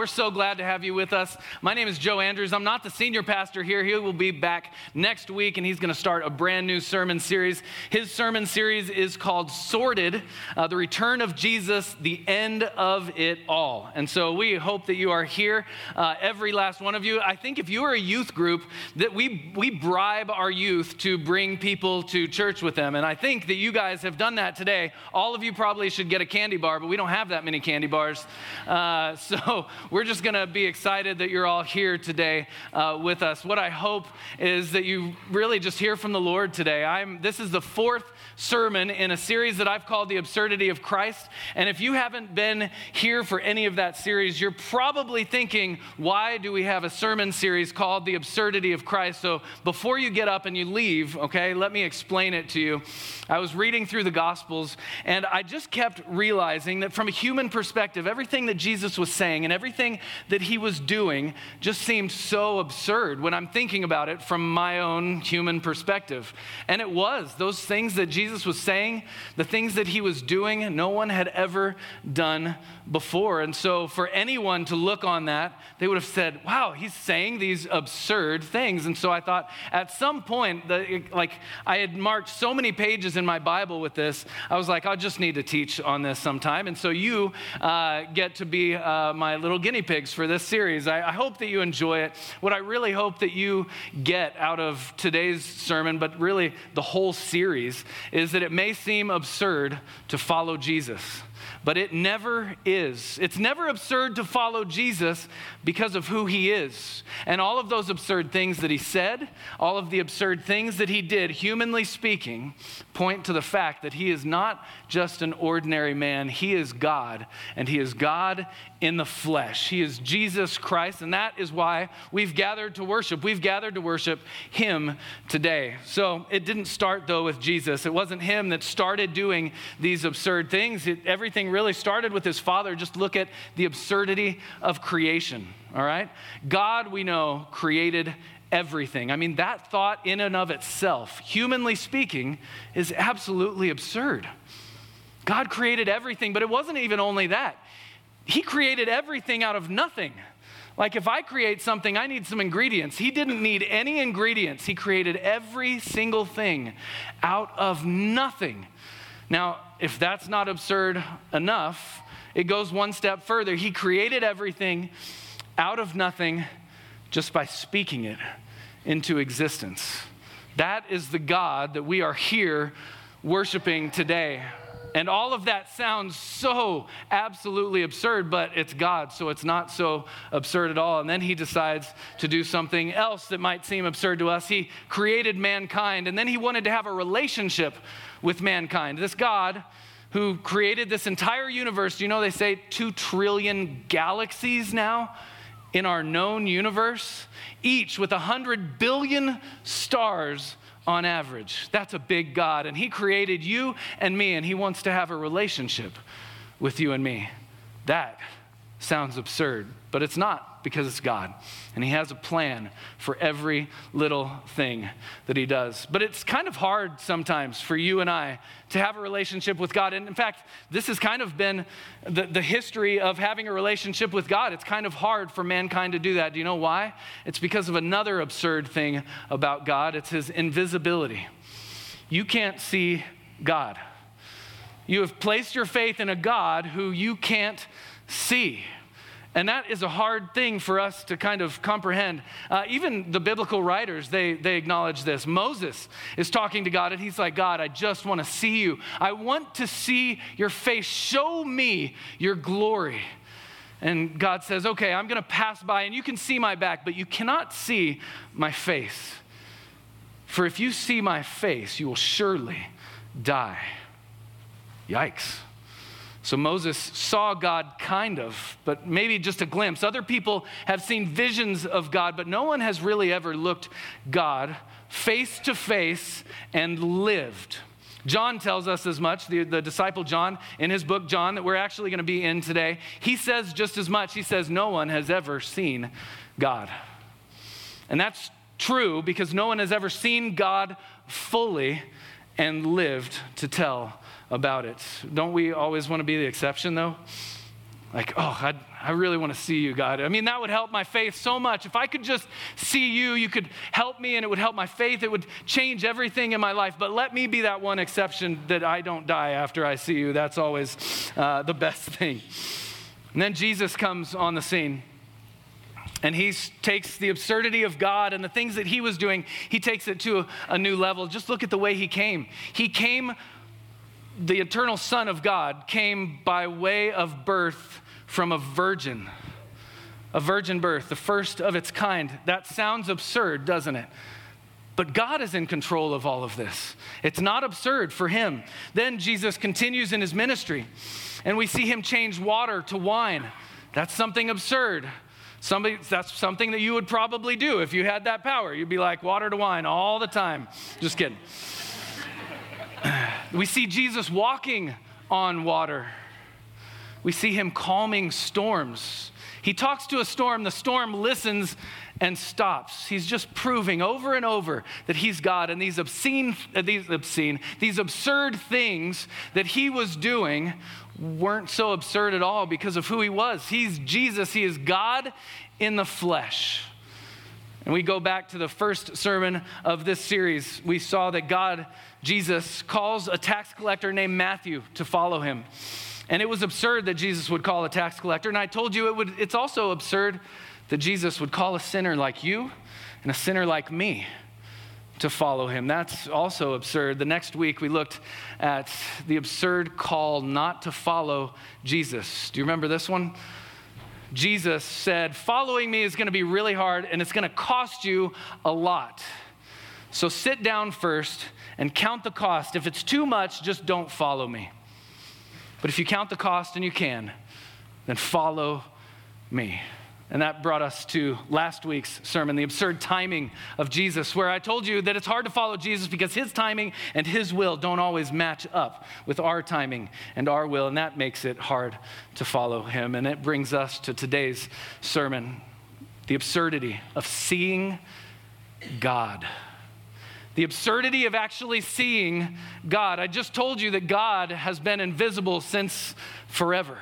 we're so glad to have you with us. My name is Joe Andrews. I'm not the senior pastor here. He will be back next week, and he's going to start a brand new sermon series. His sermon series is called Sorted uh, The Return of Jesus, the End of It All. And so we hope that you are here, uh, every last one of you. I think if you are a youth group, that we, we bribe our youth to bring people to church with them. And I think that you guys have done that today. All of you probably should get a candy bar, but we don't have that many candy bars. Uh, so we're just going to be excited that you're all here today uh, with us. What I hope is that you really just hear from the Lord today. I'm, this is the fourth sermon in a series that I've called The Absurdity of Christ. And if you haven't been here for any of that series, you're probably thinking, why do we have a sermon series called The Absurdity of Christ? So before you get up and you leave, okay, let me explain it to you. I was reading through the Gospels and I just kept realizing that from a human perspective, everything that Jesus was saying and everything that he was doing just seemed so absurd when I'm thinking about it from my own human perspective. And it was. Those things that Jesus was saying, the things that he was doing, no one had ever done before. And so, for anyone to look on that, they would have said, wow, he's saying these absurd things. And so I thought at some point, the, like I had marked so many pages in my Bible with this, I was like, I just need to teach on this sometime. And so you uh, get to be uh, my little guinea pigs for this series. I, I hope that you enjoy it. What I really hope that you get out of today's sermon, but really the whole series, is that it may seem absurd to follow Jesus but it never is. It's never absurd to follow Jesus because of who he is. And all of those absurd things that he said, all of the absurd things that he did, humanly speaking, point to the fact that he is not just an ordinary man. He is God, and he is God in the flesh. He is Jesus Christ, and that is why we've gathered to worship. We've gathered to worship him today. So it didn't start, though, with Jesus. It wasn't him that started doing these absurd things. It, everything really started with his father. Just look at the absurdity of creation, all right? God, we know, created everything. I mean, that thought in and of itself, humanly speaking, is absolutely absurd. God created everything, but it wasn't even only that. He created everything out of nothing. Like if I create something, I need some ingredients. He didn't need any ingredients. He created every single thing out of nothing. Now, if that's not absurd enough, it goes one step further. He created everything out of nothing just by speaking it into existence. That is the God that we are here worshiping today. And all of that sounds so absolutely absurd, but it's God, so it's not so absurd at all. And then he decides to do something else that might seem absurd to us. He created mankind, and then he wanted to have a relationship with mankind. This God who created this entire universe, you know, they say two trillion galaxies now in our known universe, each with a hundred billion stars on average. That's a big God. And He created you and me, and He wants to have a relationship with you and me. That sounds absurd, but it's not because it's God. And He has a plan for every little thing that He does. But it's kind of hard sometimes for you and I to have a relationship with God. And in fact, this has kind of been the, the history of having a relationship with God. It's kind of hard for mankind to do that. Do you know why? It's because of another absurd thing about God it's His invisibility. You can't see God. You have placed your faith in a God who you can't see. And that is a hard thing for us to kind of comprehend. Uh, even the biblical writers, they, they acknowledge this. Moses is talking to God, and he's like, God, I just want to see you. I want to see your face. Show me your glory. And God says, Okay, I'm going to pass by, and you can see my back, but you cannot see my face. For if you see my face, you will surely die. Yikes. So Moses saw God kind of, but maybe just a glimpse. Other people have seen visions of God, but no one has really ever looked God face to face and lived. John tells us as much, the, the disciple John, in his book, John, that we're actually going to be in today. He says just as much. He says, No one has ever seen God. And that's true because no one has ever seen God fully and lived to tell about it. Don't we always want to be the exception, though? Like, oh, I'd, I really want to see you, God. I mean, that would help my faith so much. If I could just see you, you could help me and it would help my faith. It would change everything in my life. But let me be that one exception that I don't die after I see you. That's always uh, the best thing. And then Jesus comes on the scene. And he takes the absurdity of God and the things that he was doing, he takes it to a, a new level. Just look at the way he came. He came, the eternal Son of God came by way of birth from a virgin. A virgin birth, the first of its kind. That sounds absurd, doesn't it? But God is in control of all of this. It's not absurd for him. Then Jesus continues in his ministry, and we see him change water to wine. That's something absurd. Somebody, that's something that you would probably do if you had that power. You'd be like water to wine all the time. Just kidding. we see Jesus walking on water. We see him calming storms. He talks to a storm, the storm listens and stops. He's just proving over and over that he's God. And these obscene, uh, these obscene, these absurd things that he was doing weren't so absurd at all because of who he was. He's Jesus, he is God in the flesh. And we go back to the first sermon of this series. We saw that God, Jesus, calls a tax collector named Matthew to follow him. And it was absurd that Jesus would call a tax collector. And I told you it would, it's also absurd that Jesus would call a sinner like you and a sinner like me to follow him. That's also absurd. The next week, we looked at the absurd call not to follow Jesus. Do you remember this one? Jesus said, Following me is going to be really hard and it's going to cost you a lot. So sit down first and count the cost. If it's too much, just don't follow me. But if you count the cost and you can, then follow me. And that brought us to last week's sermon, the absurd timing of Jesus, where I told you that it's hard to follow Jesus because his timing and his will don't always match up with our timing and our will, and that makes it hard to follow him. And it brings us to today's sermon the absurdity of seeing God. The absurdity of actually seeing God. I just told you that God has been invisible since forever.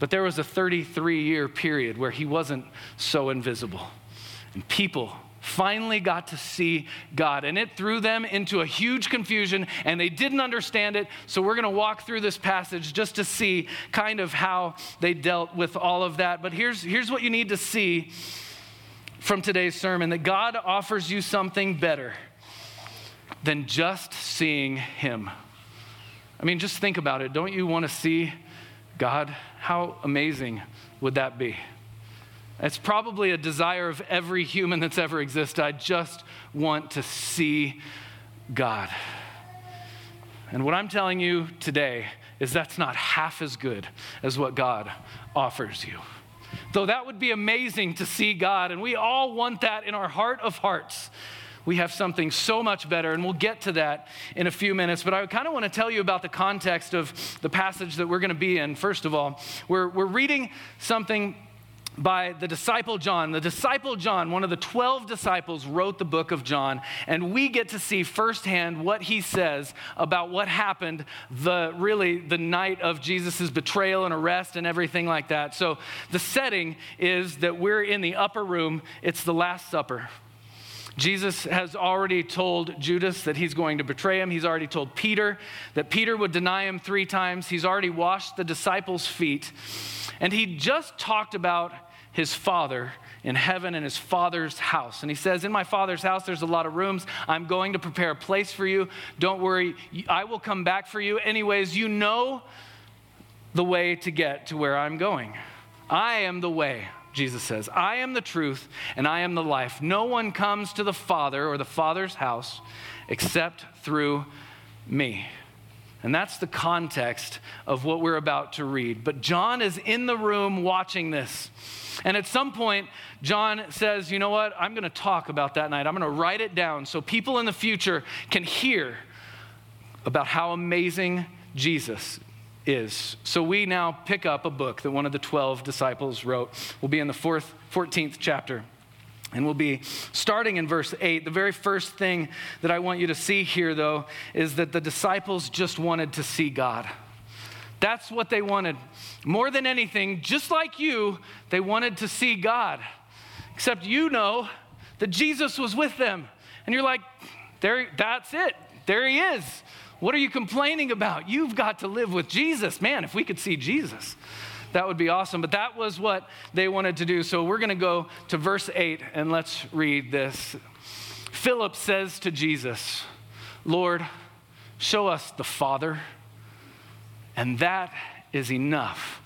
But there was a 33 year period where he wasn't so invisible. And people finally got to see God. And it threw them into a huge confusion, and they didn't understand it. So we're going to walk through this passage just to see kind of how they dealt with all of that. But here's, here's what you need to see from today's sermon that God offers you something better than just seeing Him. I mean, just think about it. Don't you want to see God? How amazing would that be? It's probably a desire of every human that's ever existed. I just want to see God. And what I'm telling you today is that's not half as good as what God offers you. Though that would be amazing to see God, and we all want that in our heart of hearts we have something so much better, and we'll get to that in a few minutes. But I kind of want to tell you about the context of the passage that we're going to be in. First of all, we're, we're reading something by the disciple John. The disciple John, one of the 12 disciples, wrote the book of John, and we get to see firsthand what he says about what happened the really the night of Jesus' betrayal and arrest and everything like that. So the setting is that we're in the upper room, it's the Last Supper. Jesus has already told Judas that he's going to betray him. He's already told Peter that Peter would deny him three times. He's already washed the disciples' feet. And he just talked about his father in heaven and his father's house. And he says, In my father's house, there's a lot of rooms. I'm going to prepare a place for you. Don't worry, I will come back for you. Anyways, you know the way to get to where I'm going. I am the way. Jesus says, I am the truth and I am the life. No one comes to the Father or the Father's house except through me. And that's the context of what we're about to read. But John is in the room watching this. And at some point, John says, You know what? I'm going to talk about that night. I'm going to write it down so people in the future can hear about how amazing Jesus is. So we now pick up a book that one of the 12 disciples wrote. We'll be in the fourth, 14th chapter. And we'll be starting in verse 8. The very first thing that I want you to see here, though, is that the disciples just wanted to see God. That's what they wanted. More than anything, just like you, they wanted to see God. Except you know that Jesus was with them. And you're like, there, that's it. There he is. What are you complaining about? You've got to live with Jesus. Man, if we could see Jesus, that would be awesome. But that was what they wanted to do. So we're going to go to verse 8 and let's read this. Philip says to Jesus, Lord, show us the Father, and that is enough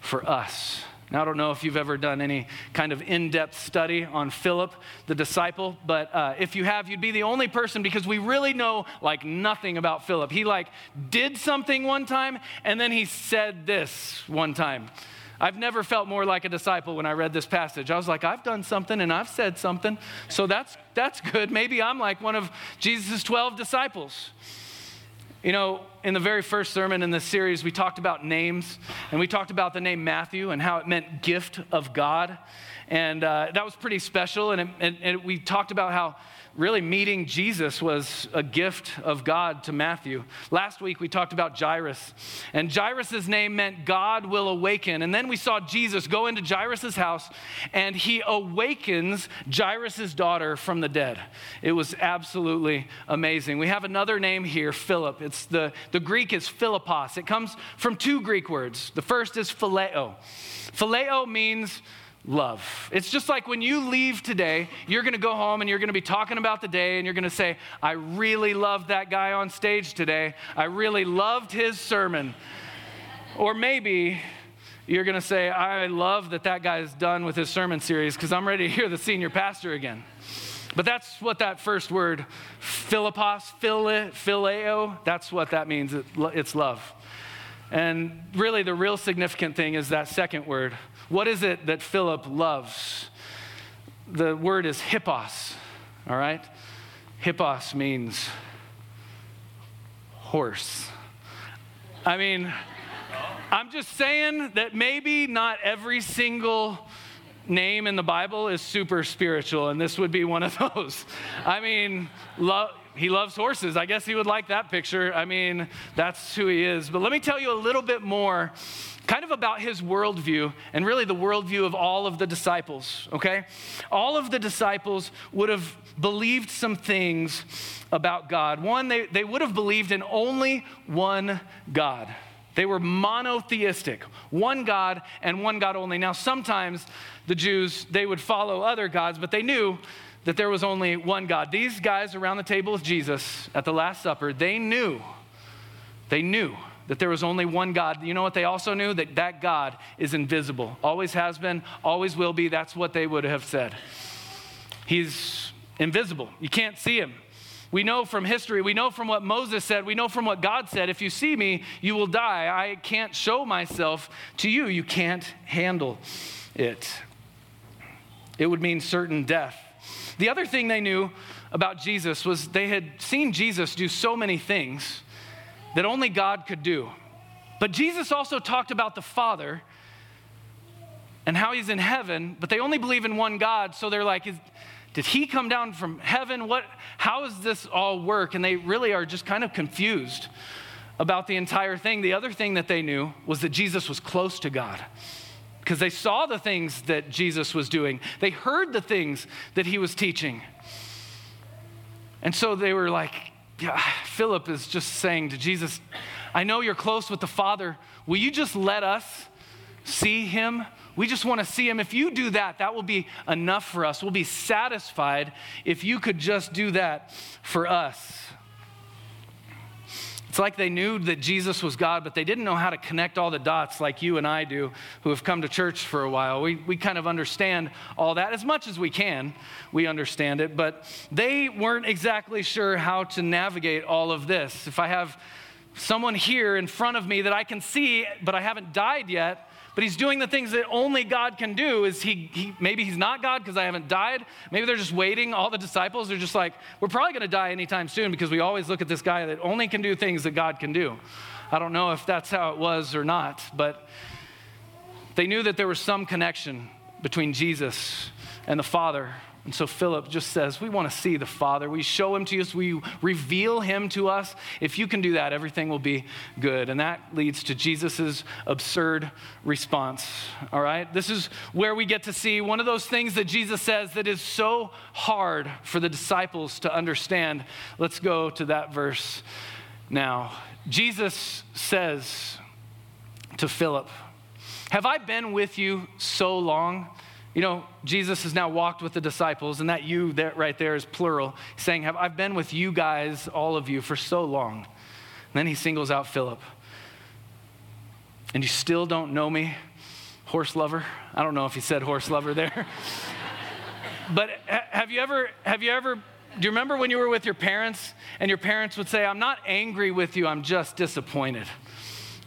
for us. Now, I don't know if you've ever done any kind of in depth study on Philip, the disciple, but uh, if you have, you'd be the only person because we really know like nothing about Philip. He like did something one time and then he said this one time. I've never felt more like a disciple when I read this passage. I was like, I've done something and I've said something, so that's, that's good. Maybe I'm like one of Jesus' 12 disciples. You know, in the very first sermon in this series, we talked about names, and we talked about the name Matthew and how it meant gift of God. And uh, that was pretty special. And, it, and, and we talked about how really meeting Jesus was a gift of God to Matthew. Last week we talked about Jairus, and Jairus' name meant God will awaken. And then we saw Jesus go into Jairus' house and he awakens Jairus' daughter from the dead. It was absolutely amazing. We have another name here, Philip. It's the, the Greek is Philippos. It comes from two Greek words. The first is phileo. Phileo means love. It's just like when you leave today, you're going to go home and you're going to be talking about the day and you're going to say, I really loved that guy on stage today. I really loved his sermon. Or maybe you're going to say, I love that that guy is done with his sermon series because I'm ready to hear the senior pastor again. But that's what that first word, Philippos, phileo, that's what that means. It's love. And really, the real significant thing is that second word, what is it that Philip loves? The word is hippos, all right? Hippos means horse. I mean, I'm just saying that maybe not every single name in the Bible is super spiritual, and this would be one of those. I mean, lo- he loves horses. I guess he would like that picture. I mean, that's who he is. But let me tell you a little bit more kind of about his worldview and really the worldview of all of the disciples, okay? All of the disciples would have believed some things about God. One, they, they would have believed in only one God. They were monotheistic, one God and one God only. Now, sometimes the Jews, they would follow other gods, but they knew that there was only one God. These guys around the table with Jesus at the Last Supper, they knew, they knew that there was only one God. You know what they also knew? That that God is invisible. Always has been, always will be. That's what they would have said. He's invisible. You can't see him. We know from history, we know from what Moses said, we know from what God said if you see me, you will die. I can't show myself to you. You can't handle it. It would mean certain death. The other thing they knew about Jesus was they had seen Jesus do so many things that only God could do. But Jesus also talked about the Father and how he's in heaven, but they only believe in one God, so they're like, did he come down from heaven? What, how does this all work? And they really are just kind of confused about the entire thing. The other thing that they knew was that Jesus was close to God because they saw the things that Jesus was doing, they heard the things that he was teaching. And so they were like, yeah, Philip is just saying to Jesus, I know you're close with the Father. Will you just let us see him? We just want to see him. If you do that, that will be enough for us. We'll be satisfied if you could just do that for us. It's like they knew that Jesus was God, but they didn't know how to connect all the dots like you and I do who have come to church for a while. We, we kind of understand all that as much as we can. We understand it, but they weren't exactly sure how to navigate all of this. If I have someone here in front of me that I can see, but I haven't died yet, but he's doing the things that only God can do. Is he, he maybe he's not God because I haven't died? Maybe they're just waiting. All the disciples are just like, we're probably going to die anytime soon because we always look at this guy that only can do things that God can do. I don't know if that's how it was or not, but they knew that there was some connection between Jesus and the Father And so Philip just says, We want to see the Father. We show him to us, we reveal him to us. If you can do that, everything will be good. And that leads to Jesus' absurd response. All right? This is where we get to see one of those things that Jesus says that is so hard for the disciples to understand. Let's go to that verse now. Jesus says to Philip, Have I been with you so long? You know, Jesus has now walked with the disciples, and that you that right there is plural, saying, Have I've been with you guys, all of you, for so long. And then he singles out Philip. And you still don't know me, horse lover? I don't know if he said horse lover there. but have you ever, have you ever, do you remember when you were with your parents and your parents would say, I'm not angry with you, I'm just disappointed?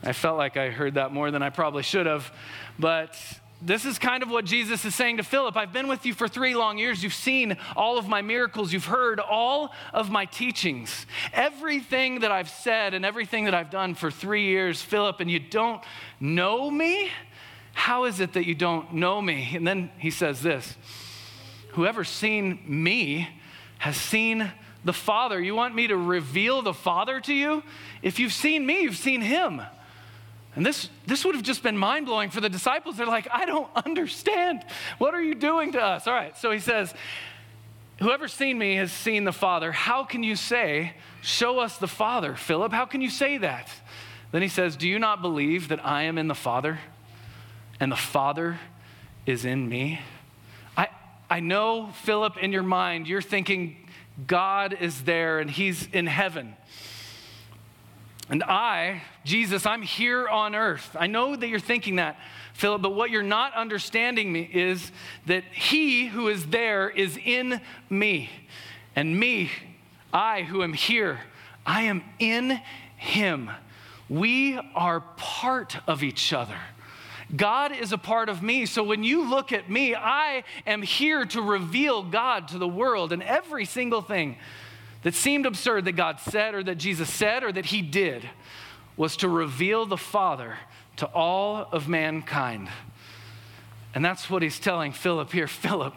I felt like I heard that more than I probably should have. But this is kind of what Jesus is saying to Philip. I've been with you for three long years. You've seen all of my miracles. You've heard all of my teachings. Everything that I've said and everything that I've done for three years, Philip, and you don't know me? How is it that you don't know me? And then he says this Whoever's seen me has seen the Father. You want me to reveal the Father to you? If you've seen me, you've seen him. And this, this would have just been mind blowing for the disciples. They're like, I don't understand. What are you doing to us? All right, so he says, Whoever's seen me has seen the Father. How can you say, Show us the Father, Philip? How can you say that? Then he says, Do you not believe that I am in the Father and the Father is in me? I, I know, Philip, in your mind, you're thinking God is there and he's in heaven. And I, Jesus, I'm here on earth. I know that you're thinking that, Philip, but what you're not understanding me is that he who is there is in me. And me, I who am here, I am in him. We are part of each other. God is a part of me. So when you look at me, I am here to reveal God to the world and every single thing that seemed absurd that God said or that Jesus said or that he did was to reveal the Father to all of mankind. And that's what he's telling Philip here. Philip,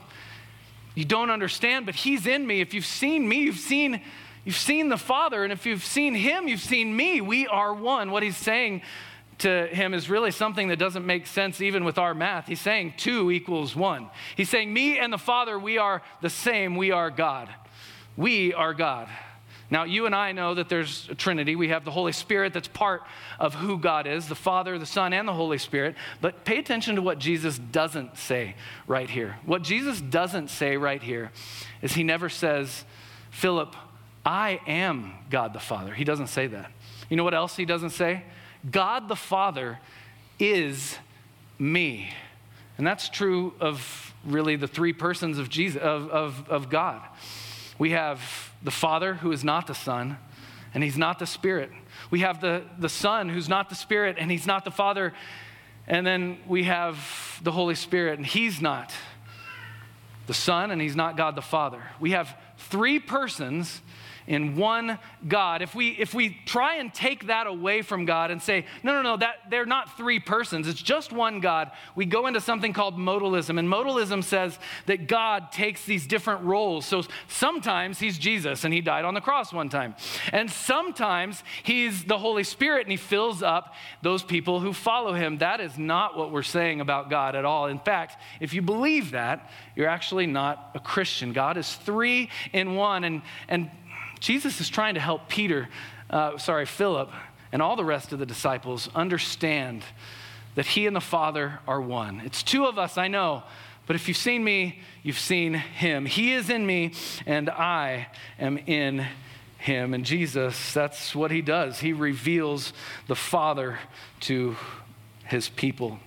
you don't understand, but he's in me. If you've seen me, you've seen, you've seen the Father. And if you've seen him, you've seen me. We are one. What he's saying to him is really something that doesn't make sense even with our math. He's saying two equals one. He's saying, Me and the Father, we are the same. We are God. We are God. Now, you and I know that there's a Trinity. We have the Holy Spirit that's part of who God is the Father, the Son, and the Holy Spirit. But pay attention to what Jesus doesn't say right here. What Jesus doesn't say right here is he never says, Philip, I am God the Father. He doesn't say that. You know what else he doesn't say? God the Father is me. And that's true of really the three persons of Jesus of, of, of God. We have the Father who is not the Son, and he's not the Spirit. We have the, the Son who's not the Spirit, and he's not the Father. And then we have the Holy Spirit, and he's not the Son, and he's not God the Father. We have three persons in one God. If we, if we try and take that away from God and say, no, no, no, that, they're not three persons, it's just one God, we go into something called modalism. And modalism says that God takes these different roles. So sometimes he's Jesus and he died on the cross one time. And sometimes he's the Holy Spirit and he fills up those people who follow him. That is not what we're saying about God at all. In fact, if you believe that, you're actually not a Christian. God is three in one. And, and Jesus is trying to help Peter, uh, sorry, Philip, and all the rest of the disciples understand that he and the Father are one. It's two of us, I know, but if you've seen me, you've seen him. He is in me, and I am in him. And Jesus, that's what he does. He reveals the Father to his people.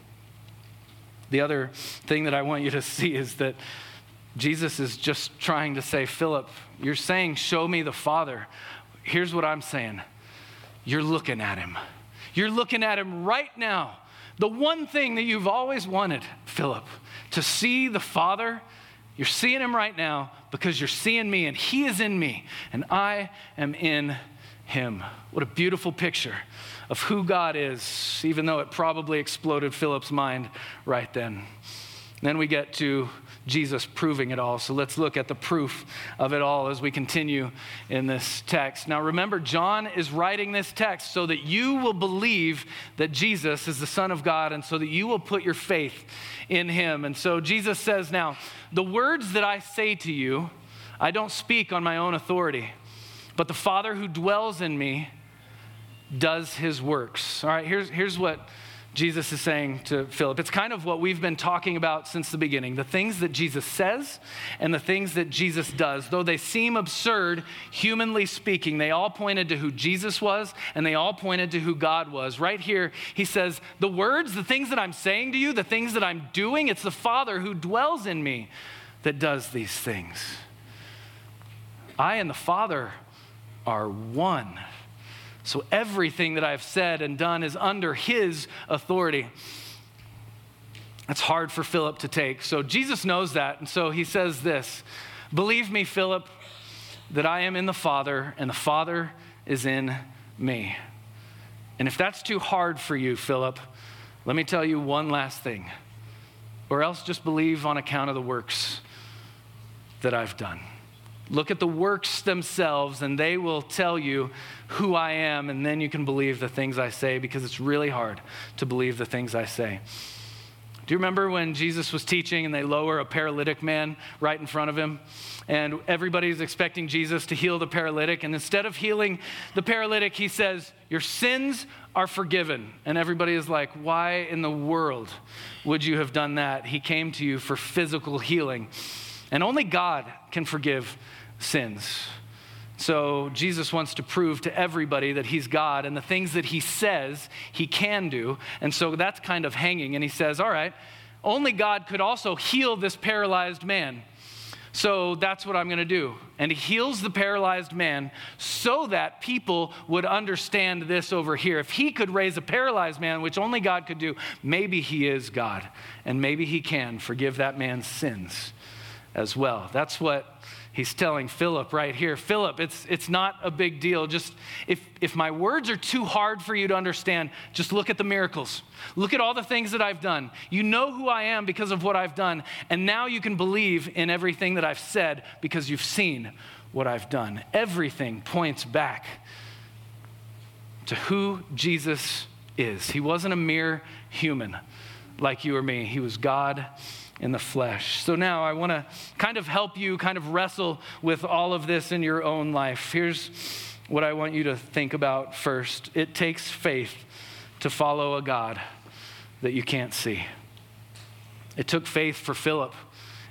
The other thing that I want you to see is that Jesus is just trying to say, Philip, you're saying, Show me the Father. Here's what I'm saying you're looking at him. You're looking at him right now. The one thing that you've always wanted, Philip, to see the Father, you're seeing him right now because you're seeing me, and he is in me, and I am in him. What a beautiful picture of who God is, even though it probably exploded Philip's mind right then. Then we get to Jesus proving it all. So let's look at the proof of it all as we continue in this text. Now remember, John is writing this text so that you will believe that Jesus is the Son of God and so that you will put your faith in him. And so Jesus says, Now, the words that I say to you, I don't speak on my own authority, but the Father who dwells in me does his works. All right, here's, here's what Jesus is saying to Philip. It's kind of what we've been talking about since the beginning the things that Jesus says and the things that Jesus does. Though they seem absurd, humanly speaking, they all pointed to who Jesus was and they all pointed to who God was. Right here, he says, The words, the things that I'm saying to you, the things that I'm doing, it's the Father who dwells in me that does these things. I and the Father are one. So everything that I've said and done is under his authority. That's hard for Philip to take. So Jesus knows that. And so he says this Believe me, Philip, that I am in the Father and the Father is in me. And if that's too hard for you, Philip, let me tell you one last thing. Or else just believe on account of the works that I've done. Look at the works themselves, and they will tell you who I am, and then you can believe the things I say because it's really hard to believe the things I say. Do you remember when Jesus was teaching and they lower a paralytic man right in front of him? And everybody's expecting Jesus to heal the paralytic. And instead of healing the paralytic, he says, Your sins are forgiven. And everybody is like, Why in the world would you have done that? He came to you for physical healing. And only God can forgive sins. So Jesus wants to prove to everybody that he's God and the things that he says he can do. And so that's kind of hanging. And he says, All right, only God could also heal this paralyzed man. So that's what I'm going to do. And he heals the paralyzed man so that people would understand this over here. If he could raise a paralyzed man, which only God could do, maybe he is God. And maybe he can forgive that man's sins as well. That's what he's telling Philip right here. Philip, it's, it's not a big deal. Just if, if my words are too hard for you to understand, just look at the miracles. Look at all the things that I've done. You know who I am because of what I've done. And now you can believe in everything that I've said because you've seen what I've done. Everything points back to who Jesus is. He wasn't a mere human like you or me, He was God in the flesh. So now I want to kind of help you kind of wrestle with all of this in your own life. Here's what I want you to think about first it takes faith to follow a God that you can't see. It took faith for Philip.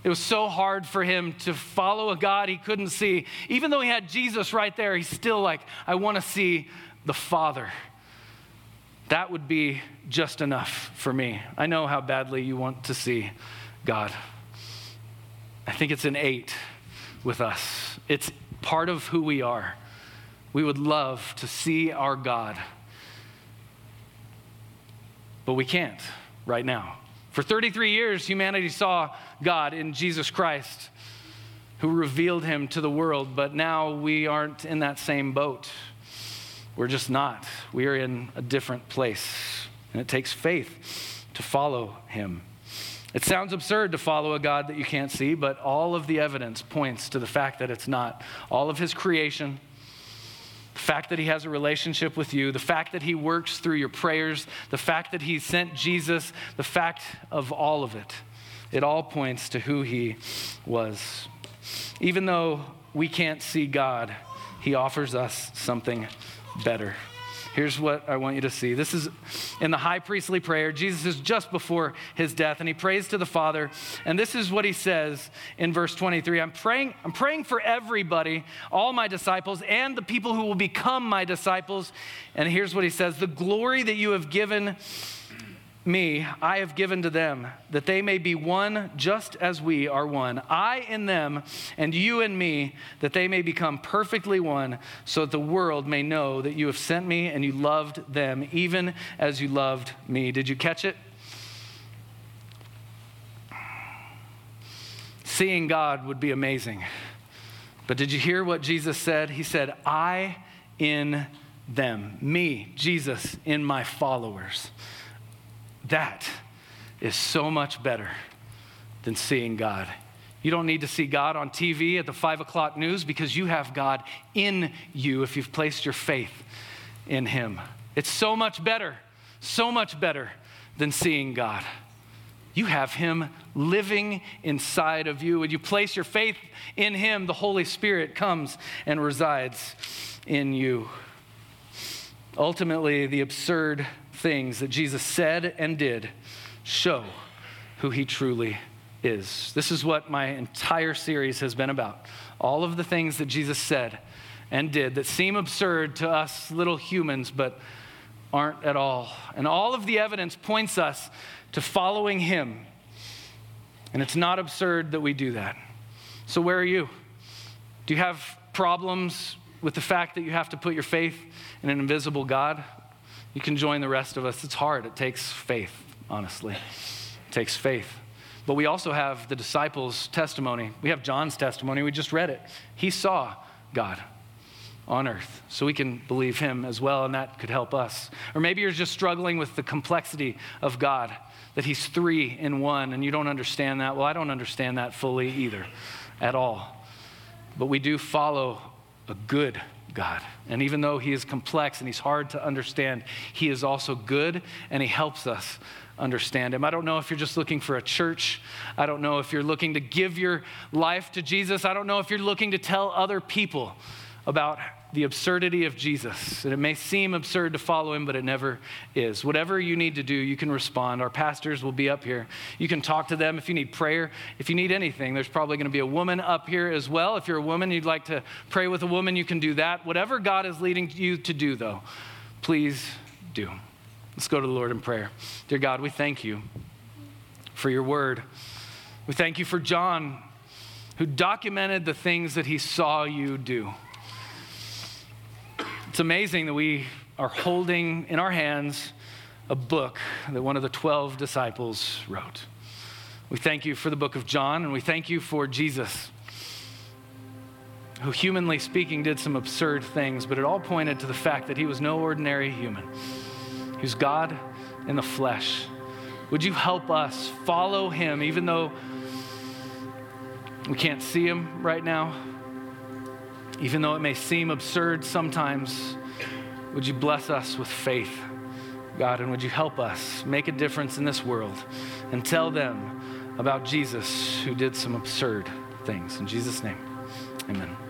It was so hard for him to follow a God he couldn't see. Even though he had Jesus right there, he's still like, I want to see the Father. That would be just enough for me. I know how badly you want to see God. I think it's an eight with us. It's part of who we are. We would love to see our God, but we can't right now. For 33 years, humanity saw God in Jesus Christ, who revealed him to the world, but now we aren't in that same boat. We're just not. We are in a different place, and it takes faith to follow him. It sounds absurd to follow a God that you can't see, but all of the evidence points to the fact that it's not. All of his creation, the fact that he has a relationship with you, the fact that he works through your prayers, the fact that he sent Jesus, the fact of all of it, it all points to who he was. Even though we can't see God, he offers us something better. Here's what I want you to see. This is in the high priestly prayer. Jesus is just before his death, and he prays to the Father. And this is what he says in verse 23 I'm praying, I'm praying for everybody, all my disciples, and the people who will become my disciples. And here's what he says The glory that you have given me, I have given to them, that they may be one just as we are one. I in them, and you in me, that they may become perfectly one, so that the world may know that you have sent me and you loved them, even as you loved me. Did you catch it? Seeing God would be amazing. But did you hear what Jesus said? He said, I in them, me, Jesus, in my followers. That is so much better than seeing God You don't need to see God on TV at the five o'clock news because you have God in you if you've placed your faith in Him. It's so much better, so much better than seeing God. You have Him living inside of you. When you place your faith in Him, the Holy Spirit comes and resides in you. Ultimately, the absurd things that Jesus said and did show who He truly is. This is what my entire series has been about. All of the things that Jesus said and did that seem absurd to us little humans, but aren't at all. And all of the evidence points us to following Him. And it's not absurd that we do that. So, where are you? Do you have problems with the fact that you have to put your faith in an invisible God? You can join the rest of us. It's hard, it takes faith, honestly. It takes faith. But we also have the disciples' testimony. We have John's testimony. We just read it. He saw God on earth. So we can believe him as well, and that could help us. Or maybe you're just struggling with the complexity of God, that he's three in one, and you don't understand that. Well, I don't understand that fully either, at all. But we do follow a good God. And even though he is complex and he's hard to understand, he is also good and he helps us understand him. I don't know if you're just looking for a church. I don't know if you're looking to give your life to Jesus. I don't know if you're looking to tell other people about the absurdity of Jesus. And it may seem absurd to follow him, but it never is. Whatever you need to do, you can respond. Our pastors will be up here. You can talk to them if you need prayer, if you need anything. There's probably going to be a woman up here as well. If you're a woman, you'd like to pray with a woman, you can do that. Whatever God is leading you to do, though, please do. Let's go to the Lord in prayer. Dear God, we thank you for your word. We thank you for John, who documented the things that he saw you do. It's amazing that we are holding in our hands a book that one of the 12 disciples wrote. We thank you for the book of John, and we thank you for Jesus, who, humanly speaking, did some absurd things, but it all pointed to the fact that he was no ordinary human who's God in the flesh. Would you help us follow him, even though we can't see him right now? Even though it may seem absurd sometimes, would you bless us with faith, God, and would you help us make a difference in this world and tell them about Jesus who did some absurd things? In Jesus' name, amen.